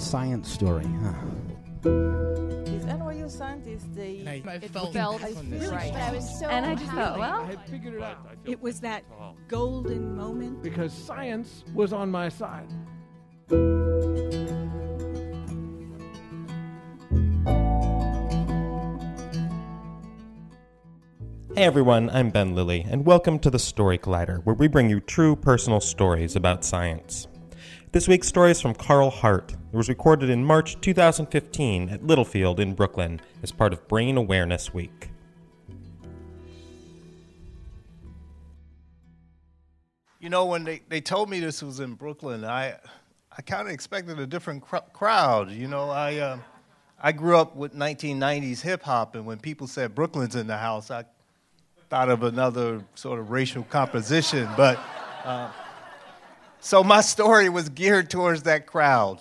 A science story, huh? These NYU scientists, they I it felt felt this. right. But I was so and I just thought, well, I had figured it out It was that golden moment. because science was on my side. Hey everyone, I'm Ben Lillie, and welcome to the Story Collider, where we bring you true personal stories about science. This week's story is from Carl Hart. It was recorded in March 2015 at Littlefield in Brooklyn as part of Brain Awareness Week. You know, when they, they told me this was in Brooklyn, I I kind of expected a different cr- crowd. You know, I uh, I grew up with 1990s hip hop, and when people said Brooklyn's in the house, I thought of another sort of racial composition. But uh, so my story was geared towards that crowd.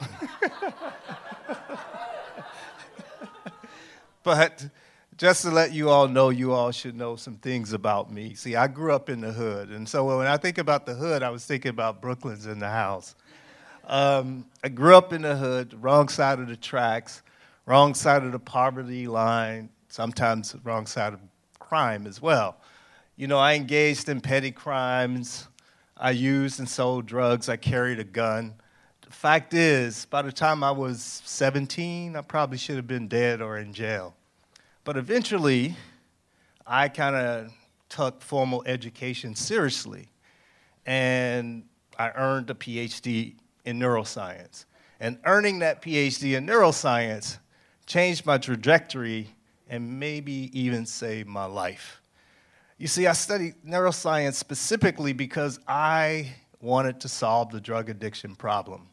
but just to let you all know, you all should know some things about me. See, I grew up in the hood, and so when I think about the hood, I was thinking about Brooklyn's in the house. Um, I grew up in the hood, wrong side of the tracks, wrong side of the poverty line, sometimes wrong side of crime as well. You know, I engaged in petty crimes. I used and sold drugs. I carried a gun. The fact is, by the time I was 17, I probably should have been dead or in jail. But eventually, I kind of took formal education seriously, and I earned a PhD in neuroscience. And earning that PhD in neuroscience changed my trajectory and maybe even saved my life. You see, I studied neuroscience specifically because I wanted to solve the drug addiction problem.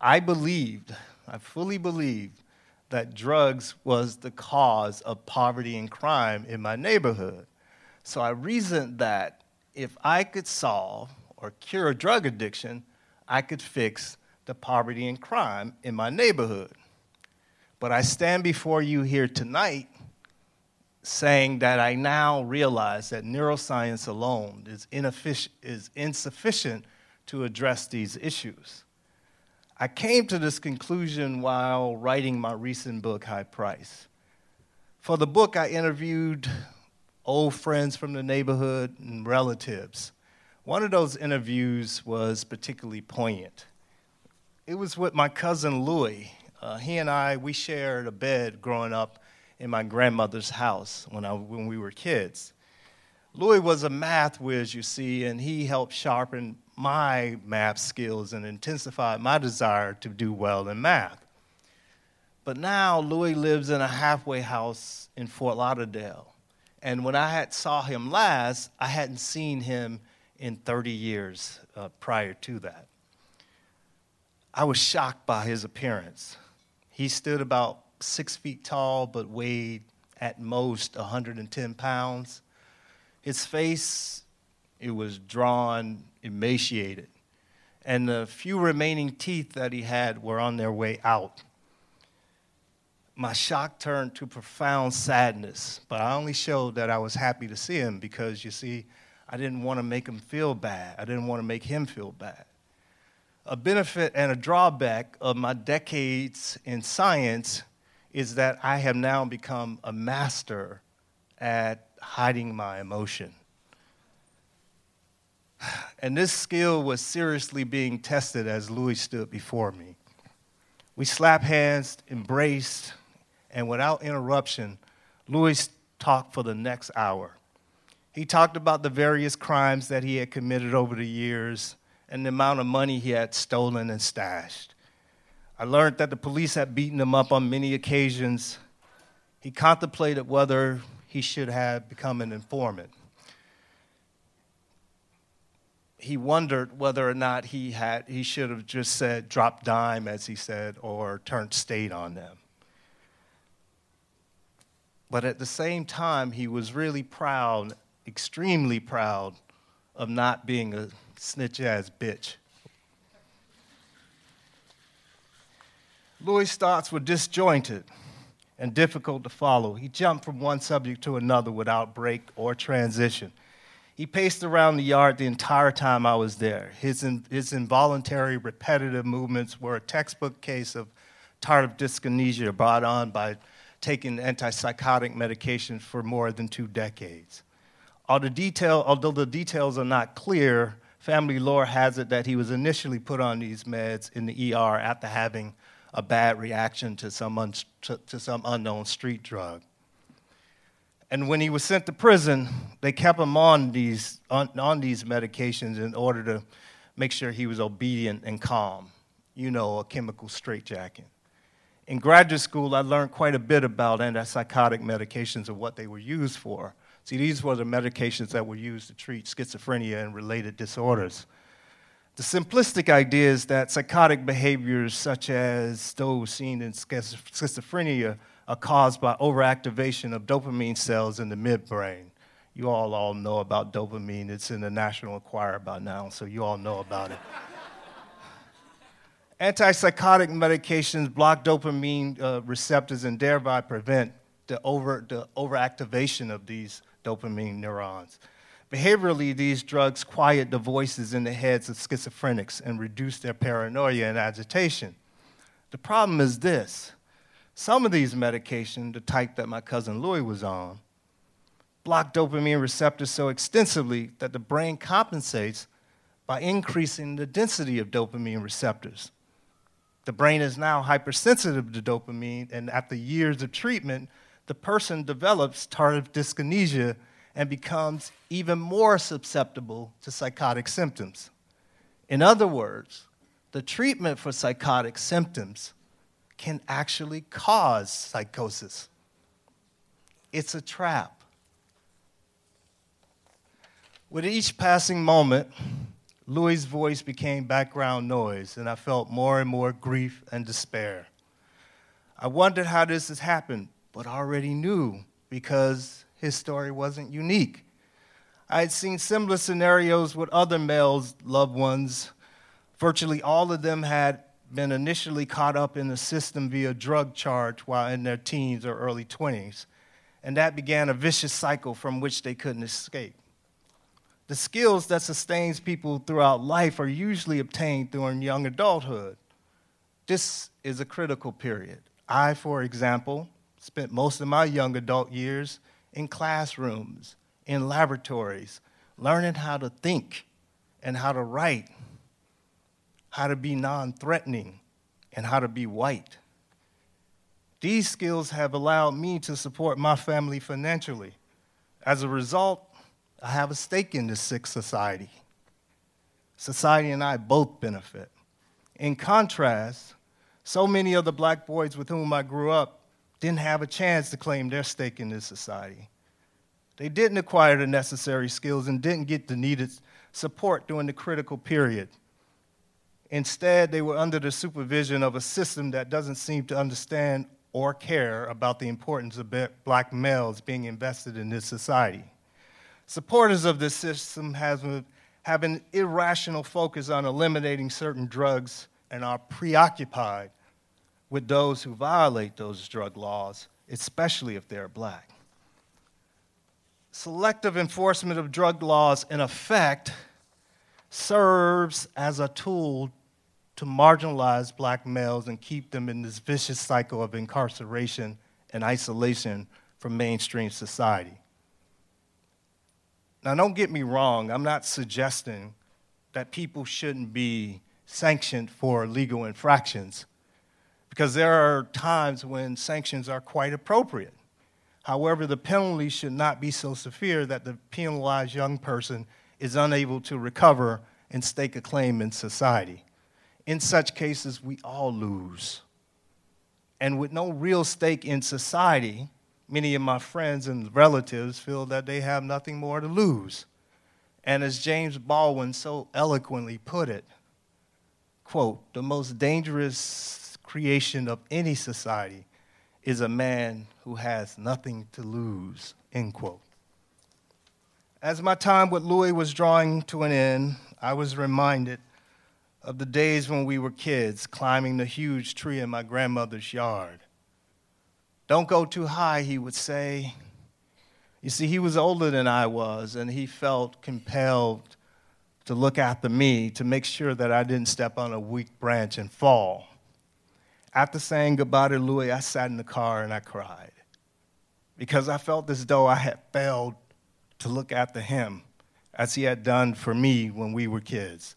I believed, I fully believed, that drugs was the cause of poverty and crime in my neighborhood. So I reasoned that if I could solve or cure drug addiction, I could fix the poverty and crime in my neighborhood. But I stand before you here tonight saying that I now realize that neuroscience alone is, is insufficient to address these issues. I came to this conclusion while writing my recent book, High Price. For the book, I interviewed old friends from the neighborhood and relatives. One of those interviews was particularly poignant. It was with my cousin Louis. Uh, he and I, we shared a bed growing up in my grandmother's house when, I, when we were kids. Louis was a math whiz, you see, and he helped sharpen my math skills and intensified my desire to do well in math. But now Louis lives in a halfway house in Fort Lauderdale. And when I had saw him last, I hadn't seen him in 30 years uh, prior to that. I was shocked by his appearance. He stood about six feet tall, but weighed at most 110 pounds. His face, it was drawn, emaciated, and the few remaining teeth that he had were on their way out. My shock turned to profound sadness, but I only showed that I was happy to see him because, you see, I didn't want to make him feel bad. I didn't want to make him feel bad. A benefit and a drawback of my decades in science is that I have now become a master at hiding my emotion. And this skill was seriously being tested as Louis stood before me. We slapped hands, embraced, and without interruption, Louis talked for the next hour. He talked about the various crimes that he had committed over the years and the amount of money he had stolen and stashed. I learned that the police had beaten him up on many occasions. He contemplated whether he should have become an informant. He wondered whether or not he had he should have just said drop dime as he said or turned state on them. But at the same time he was really proud extremely proud of not being a snitch ass bitch. Louis thoughts were disjointed and difficult to follow. He jumped from one subject to another without break or transition he paced around the yard the entire time I was there. His, in, his involuntary, repetitive movements were a textbook case of tardive dyskinesia brought on by taking antipsychotic medication for more than two decades. Although the, detail, although the details are not clear, family lore has it that he was initially put on these meds in the ER after having a bad reaction to some, un, to, to some unknown street drug. And when he was sent to prison, they kept him on these, on, on these medications in order to make sure he was obedient and calm. You know, a chemical straitjacket. In graduate school, I learned quite a bit about antipsychotic medications and what they were used for. See, these were the medications that were used to treat schizophrenia and related disorders. The simplistic idea is that psychotic behaviors, such as those seen in schizophrenia, are caused by overactivation of dopamine cells in the midbrain. You all all know about dopamine. It's in the National Enquirer by now, so you all know about it. Antipsychotic medications block dopamine uh, receptors and thereby prevent the, over, the overactivation of these dopamine neurons. Behaviorally, these drugs quiet the voices in the heads of schizophrenics and reduce their paranoia and agitation. The problem is this some of these medications, the type that my cousin Louis was on, block dopamine receptors so extensively that the brain compensates by increasing the density of dopamine receptors. The brain is now hypersensitive to dopamine, and after years of treatment, the person develops tardive dyskinesia and becomes even more susceptible to psychotic symptoms. In other words, the treatment for psychotic symptoms can actually cause psychosis. It's a trap. With each passing moment, Louis' voice became background noise, and I felt more and more grief and despair. I wondered how this has happened, but I already knew because his story wasn't unique. I had seen similar scenarios with other males' loved ones. Virtually all of them had been initially caught up in the system via drug charge while in their teens or early 20s, and that began a vicious cycle from which they couldn't escape. The skills that sustains people throughout life are usually obtained during young adulthood. This is a critical period. I, for example, spent most of my young adult years in classrooms, in laboratories, learning how to think and how to write how to be non threatening, and how to be white. These skills have allowed me to support my family financially. As a result, I have a stake in this sick society. Society and I both benefit. In contrast, so many of the black boys with whom I grew up didn't have a chance to claim their stake in this society. They didn't acquire the necessary skills and didn't get the needed support during the critical period Instead, they were under the supervision of a system that doesn't seem to understand or care about the importance of black males being invested in this society. Supporters of this system have, an irrational focus on eliminating certain drugs and are preoccupied with those who violate those drug laws, especially if they're black. Selective enforcement of drug laws, in effect, serves as a tool to marginalize black males and keep them in this vicious cycle of incarceration and isolation from mainstream society. Now, don't get me wrong, I'm not suggesting that people shouldn't be sanctioned for legal infractions, because there are times when sanctions are quite appropriate. However, the penalty should not be so severe that the penalized young person is unable to recover and stake a claim in society. In such cases, we all lose. And with no real stake in society, many of my friends and relatives feel that they have nothing more to lose. And as James Baldwin so eloquently put it, quote, the most dangerous creation of any society is a man who has nothing to lose, end quote. As my time with Louis was drawing to an end, I was reminded of the days when we were kids climbing the huge tree in my grandmother's yard. Don't go too high, he would say. You see, he was older than I was, and he felt compelled to look after me to make sure that I didn't step on a weak branch and fall. After saying goodbye to Louis, I sat in the car and I cried because I felt as though I had failed to look after him as he had done for me when we were kids.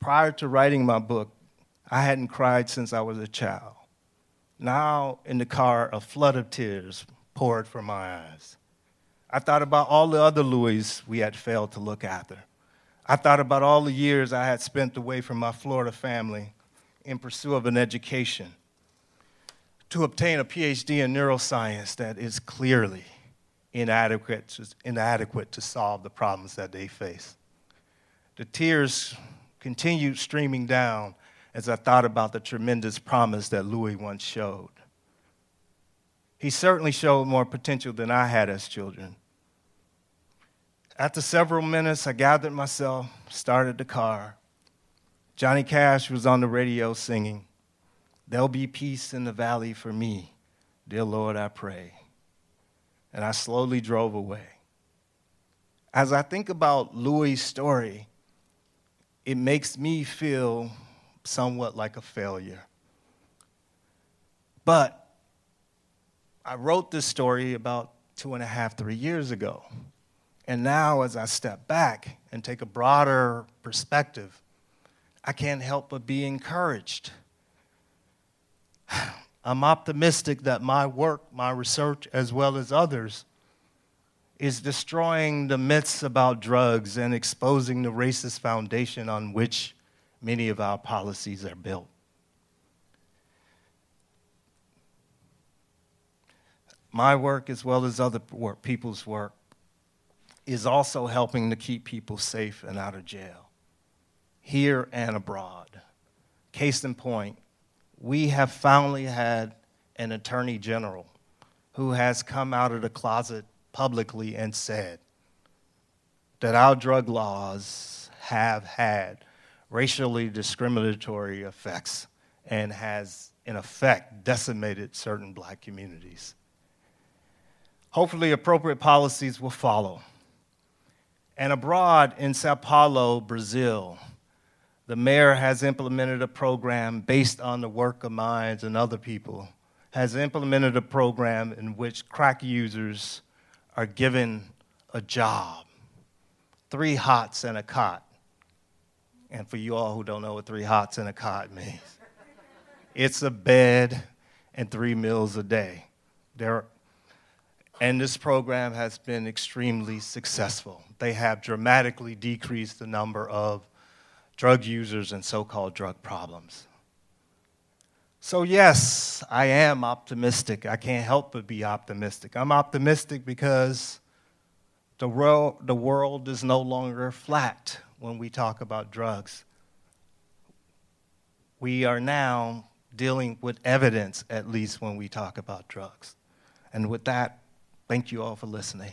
Prior to writing my book, I hadn't cried since I was a child. Now, in the car, a flood of tears poured from my eyes. I thought about all the other Louis we had failed to look after. I thought about all the years I had spent away from my Florida family in pursuit of an education to obtain a PhD in neuroscience that is clearly inadequate, inadequate to solve the problems that they face. The tears continued streaming down as I thought about the tremendous promise that Louis once showed. He certainly showed more potential than I had as children. After several minutes, I gathered myself, started the car. Johnny Cash was on the radio singing, There'll be peace in the valley for me, dear Lord, I pray. And I slowly drove away. As I think about Louis' story, it makes me feel somewhat like a failure. But I wrote this story about two and a half, three years ago. And now, as I step back and take a broader perspective, I can't help but be encouraged. I'm optimistic that my work, my research, as well as others, is destroying the myths about drugs and exposing the racist foundation on which many of our policies are built. My work, as well as other work, people's work, is also helping to keep people safe and out of jail, here and abroad. Case in point, we have finally had an attorney general who has come out of the closet publicly and said that our drug laws have had racially discriminatory effects and has, in effect, decimated certain black communities. Hopefully, appropriate policies will follow. And abroad in Sao Paulo, Brazil, the mayor has implemented a program based on the work of minds and other people, has implemented a program in which crack users are given a job three hots and a cot. And for you all who don't know what three hots and a cot means, it's a bed and three meals a day. There, and this program has been extremely successful. They have dramatically decreased the number of drug users and so called drug problems. So, yes, I am optimistic. I can't help but be optimistic. I'm optimistic because the world, the world is no longer flat when we talk about drugs. We are now dealing with evidence, at least when we talk about drugs. And with that, thank you all for listening.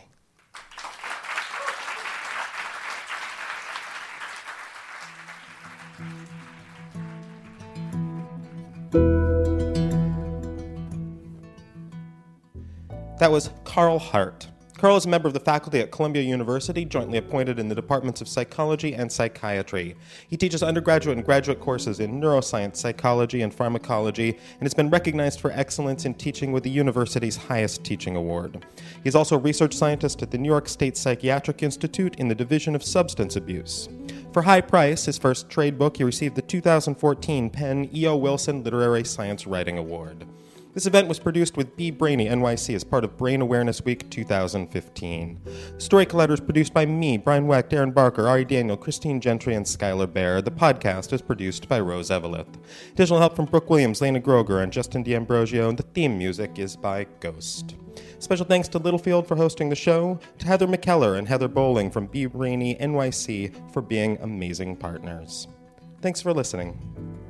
That was Carl Hart. Carl is a member of the faculty at Columbia University, jointly appointed in the departments of psychology and psychiatry. He teaches undergraduate and graduate courses in neuroscience, psychology, and pharmacology, and has been recognized for excellence in teaching with the university's highest teaching award. He's also a research scientist at the New York State Psychiatric Institute in the Division of Substance Abuse. For high price, his first trade book, he received the 2014 PEN E.O. Wilson Literary Science Writing Award. This event was produced with Be Brainy NYC as part of Brain Awareness Week 2015. Story Collider is produced by me, Brian Wecht, Erin Barker, Ari Daniel, Christine Gentry, and Skylar Bear. The podcast is produced by Rose Eveleth. Additional help from Brooke Williams, Lena Groeger, and Justin D'Ambrosio, and the theme music is by Ghost. Special thanks to Littlefield for hosting the show, to Heather McKellar and Heather Bowling from Be Brainy NYC for being amazing partners. Thanks for listening.